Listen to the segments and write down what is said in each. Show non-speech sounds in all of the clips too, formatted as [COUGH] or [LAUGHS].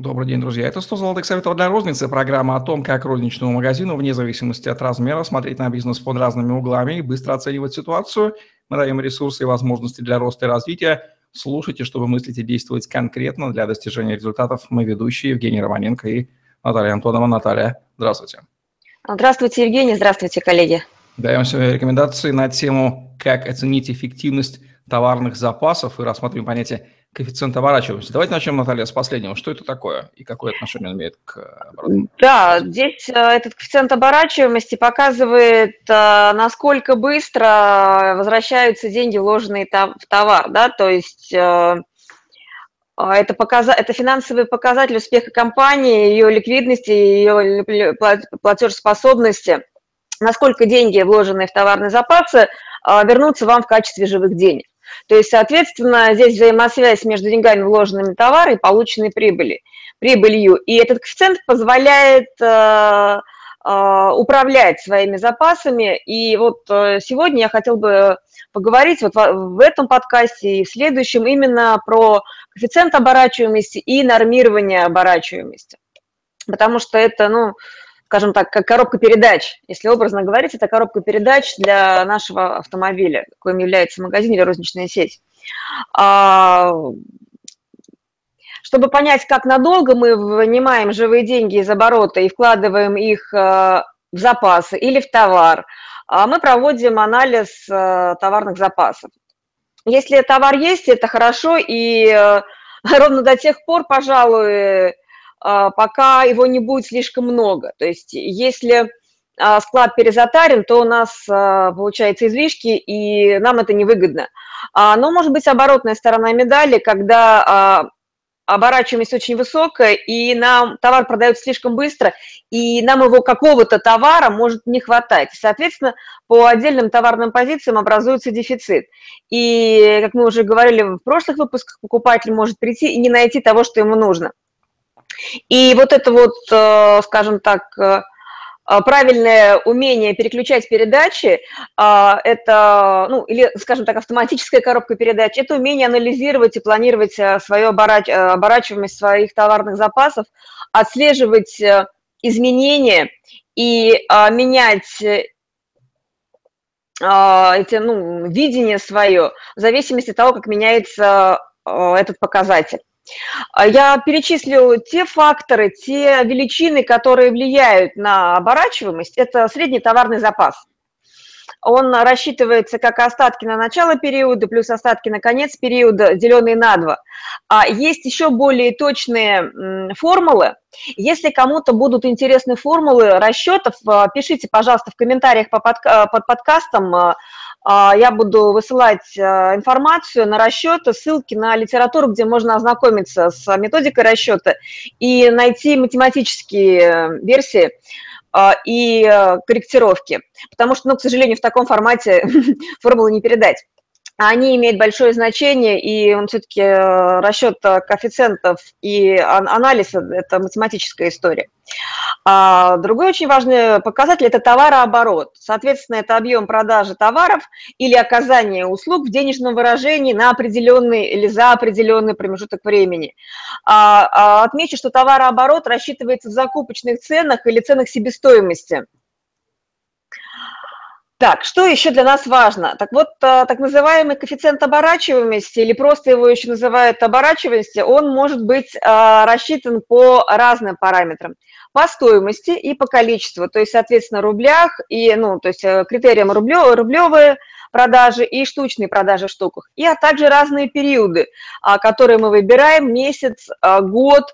Добрый день, друзья. Это 100 золотых советов для розницы. Программа о том, как розничному магазину, вне зависимости от размера, смотреть на бизнес под разными углами и быстро оценивать ситуацию. Мы даем ресурсы и возможности для роста и развития. Слушайте, чтобы мыслить и действовать конкретно для достижения результатов. Мы ведущие Евгений Романенко и Наталья Антонова. Наталья, здравствуйте. Здравствуйте, Евгений. Здравствуйте, коллеги. Даем сегодня рекомендации на тему, как оценить эффективность товарных запасов и рассмотрим понятие коэффициент оборачиваемости. Давайте начнем, Наталья, с последнего. Что это такое и какое отношение он имеет к обороту? Да, здесь э, этот коэффициент оборачиваемости показывает, э, насколько быстро возвращаются деньги, вложенные в товар. Да? То есть э, это, показа... это финансовый показатель успеха компании, ее ликвидности, ее платежеспособности, насколько деньги, вложенные в товарные запасы, вернутся вам в качестве живых денег. То есть, соответственно, здесь взаимосвязь между деньгами, вложенными в и полученной прибыли, прибылью. И этот коэффициент позволяет э, э, управлять своими запасами. И вот э, сегодня я хотел бы поговорить вот в этом подкасте и в следующем именно про коэффициент оборачиваемости и нормирование оборачиваемости. Потому что это, ну, скажем так, как коробка передач. Если образно говорить, это коробка передач для нашего автомобиля, коим является магазин или розничная сеть. А, чтобы понять, как надолго мы вынимаем живые деньги из оборота и вкладываем их э, в запасы или в товар, а мы проводим анализ э, товарных запасов. Если товар есть, это хорошо, и э, [LAUGHS] ровно до тех пор, пожалуй, пока его не будет слишком много. То есть если а, склад перезатарен, то у нас а, получается излишки, и нам это невыгодно. Но может быть оборотная сторона медали, когда оборачиваемость очень высокая, и нам товар продается слишком быстро, и нам его какого-то товара может не хватать. Соответственно, по отдельным товарным позициям образуется дефицит. И, как мы уже говорили в прошлых выпусках, покупатель может прийти и не найти того, что ему нужно. И вот это вот, э, скажем так, э, э, правильное умение переключать передачи, это, ну, или, скажем так, автоматическая коробка передач, это умение анализировать и планировать свою оборач... оборачиваемость своих товарных запасов, отслеживать изменения и менять эти, ну, видение свое в зависимости от того, как меняется этот показатель. А я перечислю те факторы, те величины, которые влияют на оборачиваемость. Это средний товарный запас. Он рассчитывается как остатки на начало периода плюс остатки на конец периода, деленные на два. А есть еще более точные формулы. Если кому-то будут интересны формулы расчетов, а, пишите, пожалуйста, в комментариях под подкастом а, я буду высылать информацию на расчеты, ссылки на литературу, где можно ознакомиться с методикой расчета и найти математические э, версии и э, корректировки. Потому что, ну, к сожалению, в таком формате [LAUGHS] формулу не передать они имеют большое значение, и он все-таки э, расчет э, коэффициентов и анализ – это математическая история. А другой очень важный показатель – это товарооборот. Соответственно, это объем продажи товаров или оказания услуг в денежном выражении на определенный или за определенный промежуток времени. А, а отмечу, что товарооборот рассчитывается в закупочных ценах или ценах себестоимости – так, что еще для нас важно? Так вот, э, так называемый коэффициент оборачиваемости, или просто его еще называют оборачиваемостью, он может быть э, рассчитан по разным параметрам. По стоимости и по количеству, то есть, соответственно, рублях, и, ну, то есть э, критериям рублё, рублевые продажи и штучные продажи в штуках, и а также разные периоды, а, которые мы выбираем, месяц, год,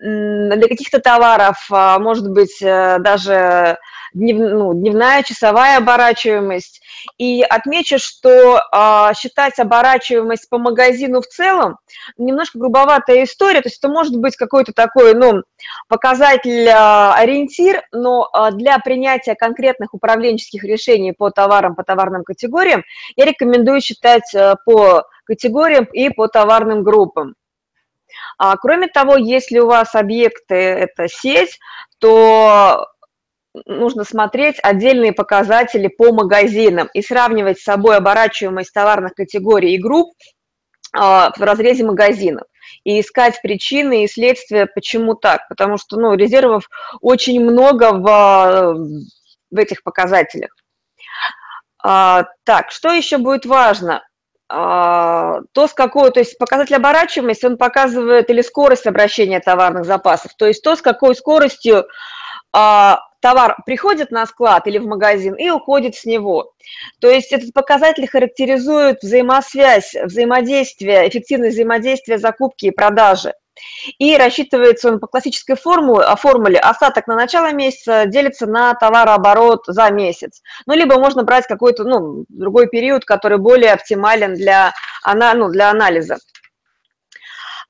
для каких-то товаров, а, может быть, даже днев, ну, дневная, часовая оборачиваемость. И отмечу, что а, считать оборачиваемость по магазину в целом немножко грубоватая история, то есть это может быть какой-то такой, ну, показатель, а, ориентир, но а, для принятия конкретных управленческих решений по товарам, по товарным категориям я рекомендую считать а, по категориям и по товарным группам. А, кроме того, если у вас объекты – это сеть, то нужно смотреть отдельные показатели по магазинам и сравнивать с собой оборачиваемость товарных категорий и групп а, в разрезе магазинов. и искать причины и следствия, почему так. Потому что ну, резервов очень много в, в этих показателях. А, так, что еще будет важно? А, то, с какой, то есть показатель оборачиваемости, он показывает или скорость обращения товарных запасов, то есть то, с какой скоростью а, товар приходит на склад или в магазин и уходит с него. То есть этот показатель характеризует взаимосвязь, взаимодействие, эффективность взаимодействия закупки и продажи. И рассчитывается он по классической формуле, а формуле остаток на начало месяца делится на товарооборот за месяц. Ну, либо можно брать какой-то ну, другой период, который более оптимален для, ну, для анализа.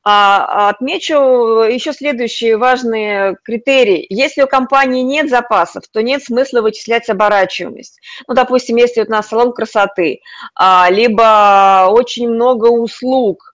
А, отмечу еще следующие важные критерии. Если у компании нет запасов, то нет смысла вычислять оборачиваемость. Ну, допустим, если у нас салон красоты, а, либо очень много услуг – а,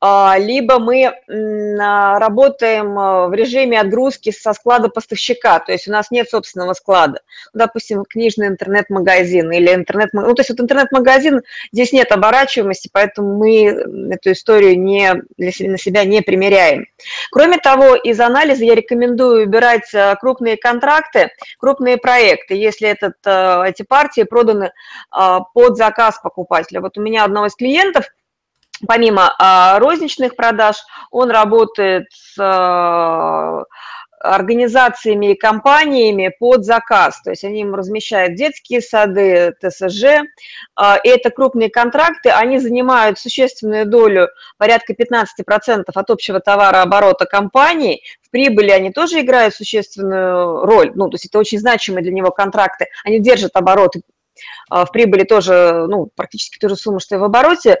либо мы а, работаем а, в режиме отгрузки со склада поставщика, то есть у нас нет собственного склада. Допустим, книжный интернет-магазин или интернет Ну, то есть вот интернет-магазин, здесь нет оборачиваемости, поэтому мы эту историю не, на себя не примеряем. Кроме того, из анализа я рекомендую убирать крупные контракты, крупные проекты, если этот, эти партии проданы под заказ покупателя. Вот у меня одного из клиентов – помимо а, розничных продаж, он работает с а, организациями и компаниями под заказ, то есть они им размещают детские сады, ТСЖ, а, и это крупные контракты, они занимают существенную долю, порядка 15% от общего товарооборота компании, в прибыли они тоже играют существенную роль, ну, то есть это очень значимые для него контракты, они держат обороты в прибыли тоже, ну, практически ту же сумму, что и в обороте,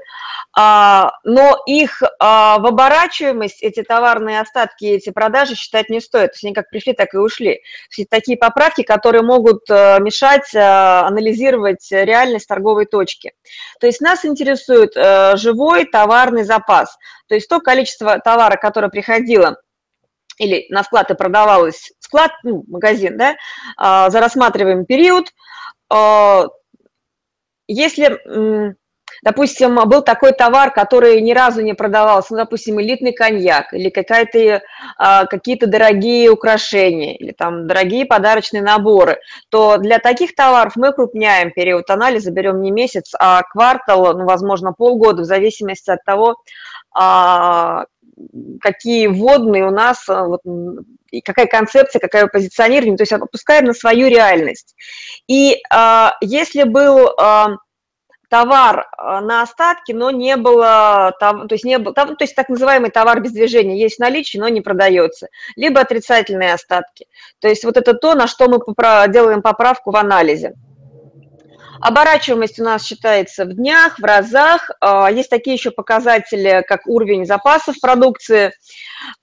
но их а, в оборачиваемость, эти товарные остатки, эти продажи считать не стоит, то есть они как пришли, так и ушли. То есть такие поправки, которые могут мешать анализировать реальность торговой точки. То есть нас интересует живой товарный запас, то есть то количество товара, которое приходило или на склад и продавалось, склад, ну, магазин, да, за рассматриваемый период – а, если, допустим, был такой товар, который ни разу не продавался, ну, допустим, элитный коньяк или какая-то, а, какие-то дорогие украшения или там дорогие подарочные наборы, то для таких товаров мы крупняем период анализа, берем не месяц, а квартал, ну, возможно, полгода, в зависимости от того, а, какие вводные у нас, вот, и какая концепция, какое позиционирование, то есть опускаем на свою реальность. И э, если был э, товар на остатки, но не было, то есть, не было, то есть так называемый товар без движения, есть в наличии, но не продается, либо отрицательные остатки. То есть вот это то, на что мы делаем поправку в анализе. Оборачиваемость у нас считается в днях, в разах. А, есть такие еще показатели, как уровень запасов продукции.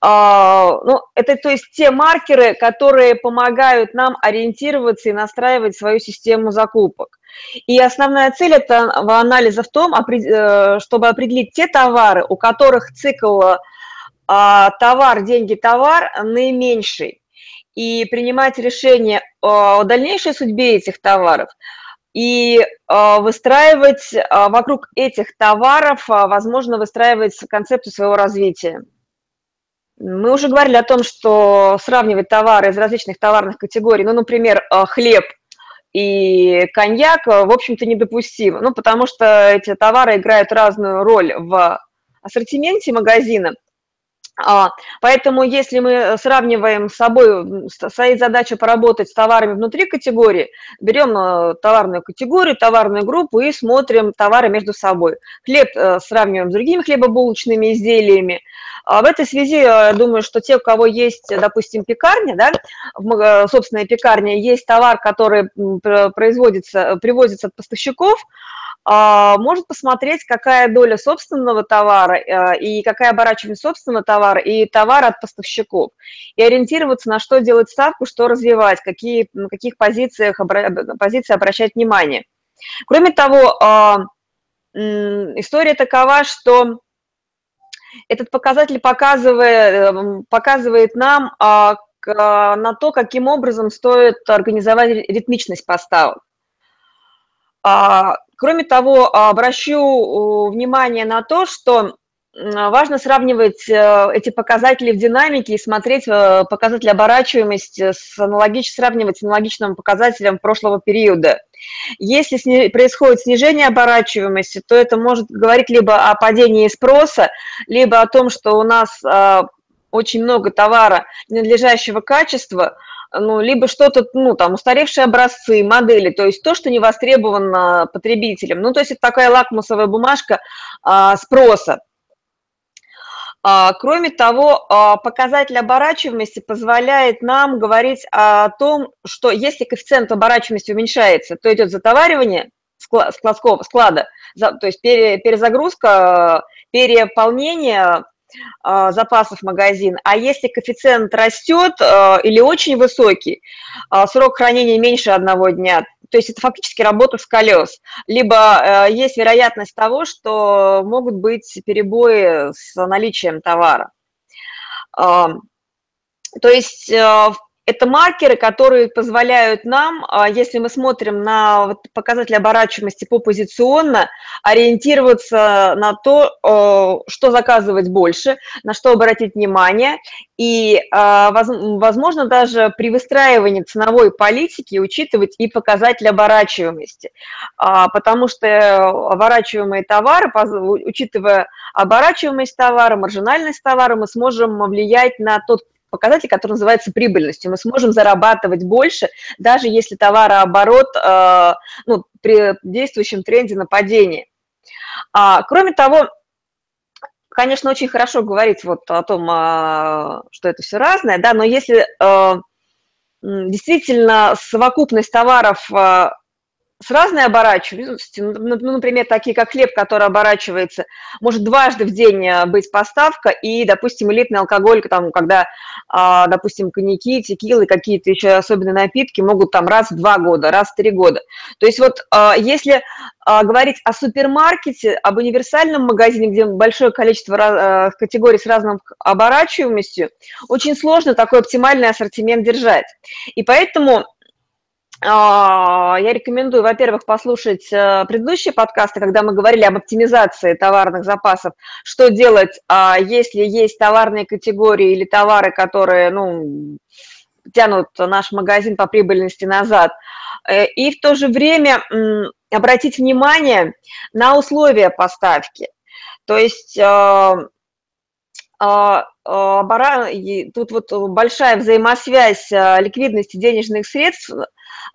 А, ну, это то есть те маркеры, которые помогают нам ориентироваться и настраивать свою систему закупок. И основная цель этого анализа в том, э, чтобы определить те товары, у которых цикл а, товар, деньги, товар наименьший, и принимать решение о дальнейшей судьбе этих товаров – и а, выстраивать а, вокруг этих товаров, а, возможно, выстраивать концепцию своего развития. Мы уже говорили о том, что сравнивать товары из различных товарных категорий, ну, например, хлеб и коньяк, в общем-то, недопустимо, ну, потому что эти товары играют разную роль в ассортименте магазина – поэтому, если мы сравниваем с собой, стоит задача поработать с товарами внутри категории, берем э, товарную категорию, товарную группу и смотрим товары между собой. Хлеб э, сравниваем с другими хлебобулочными изделиями. А в этой связи, я думаю, что те, у кого есть, допустим, пекарня, да, э, собственная пекарня, есть товар, который производится, привозится от поставщиков, а, может посмотреть, какая доля собственного товара э, и какая оборачиваемость собственного товара и товара от поставщиков. И ориентироваться, на что делать ставку, что развивать, какие, на каких позициях позиции обращать внимание. Кроме того, а, история такова, что этот показатель показывает, э, показывает нам а, на то, каким образом стоит организовать ритмичность поставок. Кроме того, обращу внимание на то, что важно сравнивать э, эти показатели в динамике и смотреть э, показатели оборачиваемости с аналогич, сравнивать с аналогичным показателем прошлого периода. Если происходит снижение оборачиваемости, то это может говорить либо о падении спроса, либо о том, что у нас э, очень много товара ненадлежащего качества, ну, либо что-то, ну, там, устаревшие образцы, модели, то есть то, что не востребовано потребителем. Ну, то есть это такая лакмусовая бумажка а, спроса. А, кроме того, а, показатель оборачиваемости позволяет нам говорить о том, что если коэффициент оборачиваемости уменьшается, то идет затоваривание складского склада, то есть перезагрузка, переполнение запасов магазин, а если коэффициент растет или очень высокий, срок хранения меньше одного дня, то есть это фактически работа с колес. Либо э, есть вероятность того, что могут быть перебои с наличием товара. То есть э, это маркеры, которые позволяют нам, а, если мы смотрим на показатель оборачиваемости попозиционно, ориентироваться на то, что заказывать больше, на что обратить внимание, и, а, возможно, даже при выстраивании ценовой политики учитывать и показатель оборачиваемости, а, потому что оборачиваемые товары, учитывая оборачиваемость товара, маржинальность товара, мы сможем влиять на тот показатель, который называется прибыльностью. Мы сможем зарабатывать больше, даже если товарооборот э, ну, при действующем тренде на падение. А, кроме того, конечно, очень хорошо говорить вот о том, а, что это все разное, да, но если э, действительно совокупность товаров э, с разной оборачиваемостью, ну, ну, например, такие как хлеб, который оборачивается, может дважды в день э, быть поставка, и, допустим, элитный алкоголь, там, когда, а, допустим, коньяки, текилы, какие-то еще особенные напитки могут там раз в два года, раз в три года. То есть вот а, если а, говорить о супермаркете, об универсальном магазине, где большое количество э, категорий с разной оборачиваемостью, очень сложно такой оптимальный ассортимент держать. И поэтому я рекомендую, во-первых, послушать э, предыдущие подкасты, когда мы говорили об оптимизации товарных запасов. Что делать, а, если есть товарные категории или товары, которые ну, тянут наш магазин по прибыльности назад. Э, и в то же время обратить внимание на условия поставки. То есть э, тут вот большая взаимосвязь ликвидности денежных средств а,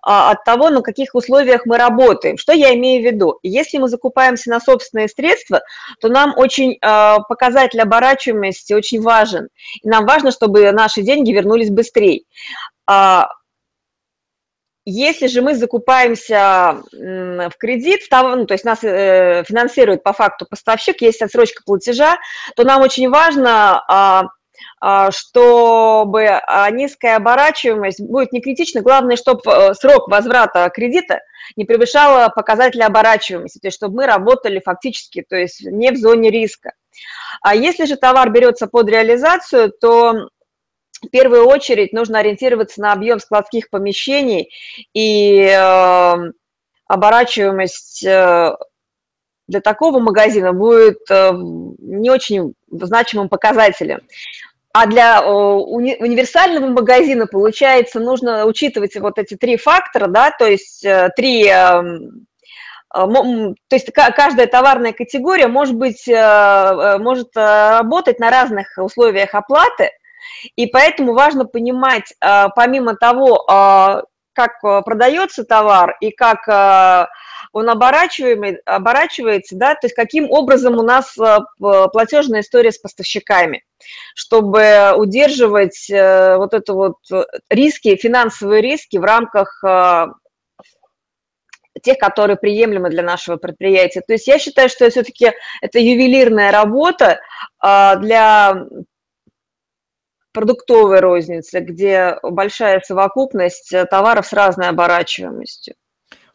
от того, на каких условиях мы работаем. Что я имею в виду? Если мы закупаемся на собственные средства, то нам очень а, показатель оборачиваемости очень важен. И нам важно, чтобы наши деньги вернулись быстрее. А, если же мы закупаемся в кредит, ну, то есть нас э, финансирует по факту поставщик, есть отсрочка платежа, то нам очень важно а, чтобы а, низкая оборачиваемость будет не критична. Главное, чтобы э, срок возврата кредита не превышал показатели оборачиваемости, то есть чтобы мы работали фактически, то есть не в зоне риска. А если же товар берется под реализацию, то в первую очередь нужно ориентироваться на объем складских помещений и э, оборачиваемость э, для такого магазина будет не очень значимым показателем. А для уни универсального магазина, получается, нужно учитывать вот эти три фактора, да, то есть э, три эм, э, то есть каждая товарная категория может быть, э, может работать на разных условиях оплаты, и поэтому важно понимать, помимо того, как продается товар и как он оборачиваемый, оборачивается, да, то есть каким образом у нас платежная история с поставщиками чтобы удерживать э, вот это вот э, риски, финансовые риски в рамках э, тех, которые приемлемы для нашего предприятия. То есть я считаю, что все-таки это ювелирная работа для продуктовой розницы, где большая совокупность товаров с разной оборачиваемостью.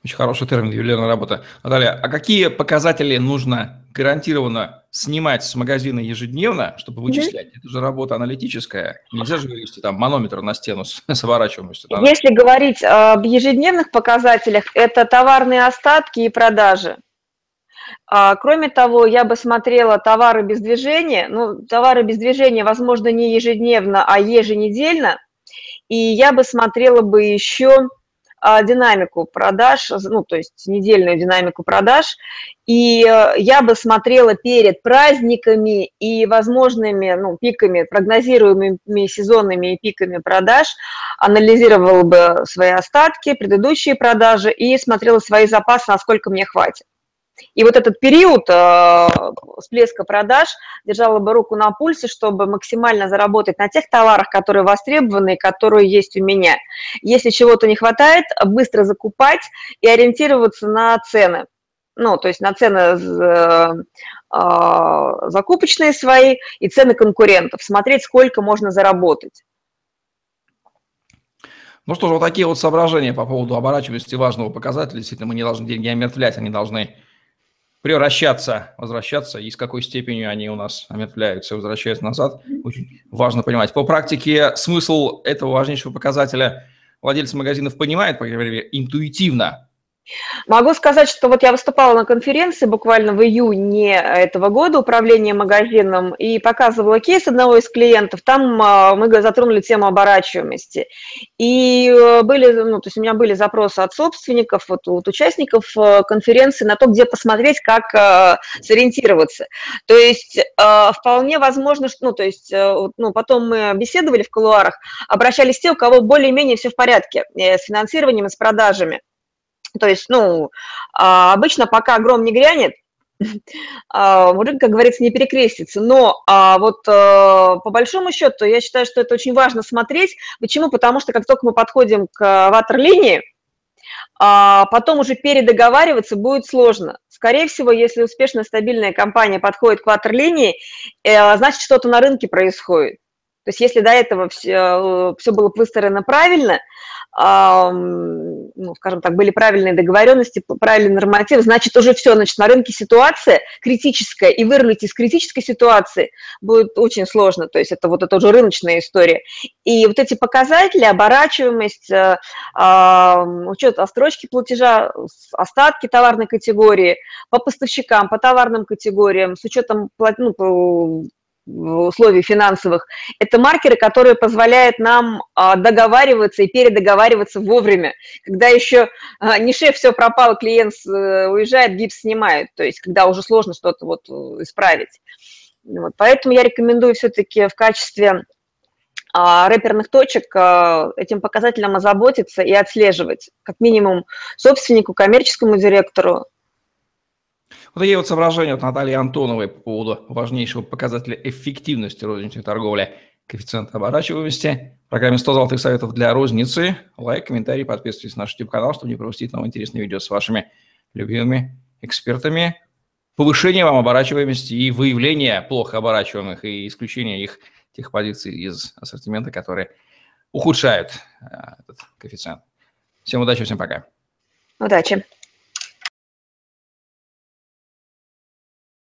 Очень хороший термин, ювелирная работа. Наталья, а какие показатели нужно гарантированно снимать с магазина ежедневно, чтобы вычислять? Mm-hmm. Это же работа аналитическая. Нельзя же вывести там манометр на стену с, [LAUGHS] с оборачиваемостью. Если говорить об ежедневных показателях, это товарные остатки и продажи. А, кроме того, я бы смотрела товары без движения. Ну, товары без движения, возможно, не ежедневно, а еженедельно. И я бы смотрела бы еще динамику продаж, ну, то есть недельную динамику продаж, и э, я бы смотрела перед праздниками и возможными ну, пиками, прогнозируемыми сезонными пиками продаж, анализировала бы свои остатки, предыдущие продажи и смотрела свои запасы, насколько мне хватит. И вот этот период э, всплеска продаж держала бы руку на пульсе, чтобы максимально заработать на тех товарах, которые востребованы которые есть у меня. Если чего-то не хватает, быстро закупать и ориентироваться на цены. Ну, то есть на цены э, э, закупочные свои и цены конкурентов. Смотреть, сколько можно заработать. Ну что ж, вот такие вот соображения по поводу оборачиваемости важного показателя. Действительно, мы не должны деньги омертвлять, они должны превращаться, возвращаться, и с какой степенью они у нас омертвляются и возвращаются назад, очень важно понимать. По практике смысл этого важнейшего показателя владельцы магазинов понимают, по крайней мере, интуитивно, Могу сказать, что вот я выступала на конференции буквально в июне этого года управления магазином и показывала кейс одного из клиентов. Там а, мы затронули тему оборачиваемости. И э, были, ну, то есть у меня были запросы от собственников, вот, от участников э, конференции на то, где посмотреть, как э, сориентироваться. То есть вполне возможно, что, ну, то есть, ну, потом мы беседовали в кулуарах, обращались те, у кого более-менее все в порядке с финансированием и с продажами. То есть, ну, а, обычно пока гром не грянет, [LAUGHS] а, мужик, как говорится, не перекрестится. Но а вот а, по большому счету я считаю, что это очень важно смотреть. Почему? Потому что как только мы подходим к ватерлинии, а потом уже передоговариваться будет сложно. Скорее всего, если успешная стабильная компания подходит к ватерлинии, э, значит, что-то на рынке происходит. То есть если до этого все, все было выстроено правильно, ну, скажем так, были правильные договоренности, правильный норматив, значит, уже все, значит, на рынке ситуация критическая, и вырулить из критической ситуации будет очень сложно, то есть это вот это уже рыночная история. И вот эти показатели, оборачиваемость, э, учет отстрочки платежа, остатки товарной категории, по поставщикам, по товарным категориям, с учетом ну, условий финансовых, это маркеры, которые позволяют нам а, договариваться и передоговариваться вовремя, когда еще а, не шеф, все пропало, клиент э, уезжает, гипс снимает, то есть когда уже сложно что-то вот э, исправить. Вот, поэтому я рекомендую все-таки в качестве а, рэперных точек этим показателям озаботиться и отслеживать, как минимум собственнику, коммерческому директору, вот такие вот соображения от Натальи Антоновой по поводу важнейшего показателя эффективности розничной торговли коэффициент оборачиваемости. В программе 100 золотых советов для розницы. Лайк, комментарий, подписывайтесь на наш YouTube-канал, чтобы не пропустить новые интересные видео с вашими любимыми экспертами. Повышение вам оборачиваемости и выявление плохо оборачиваемых и исключение их тех позиций из ассортимента, которые ухудшают э, этот коэффициент. Всем удачи, всем пока. Удачи.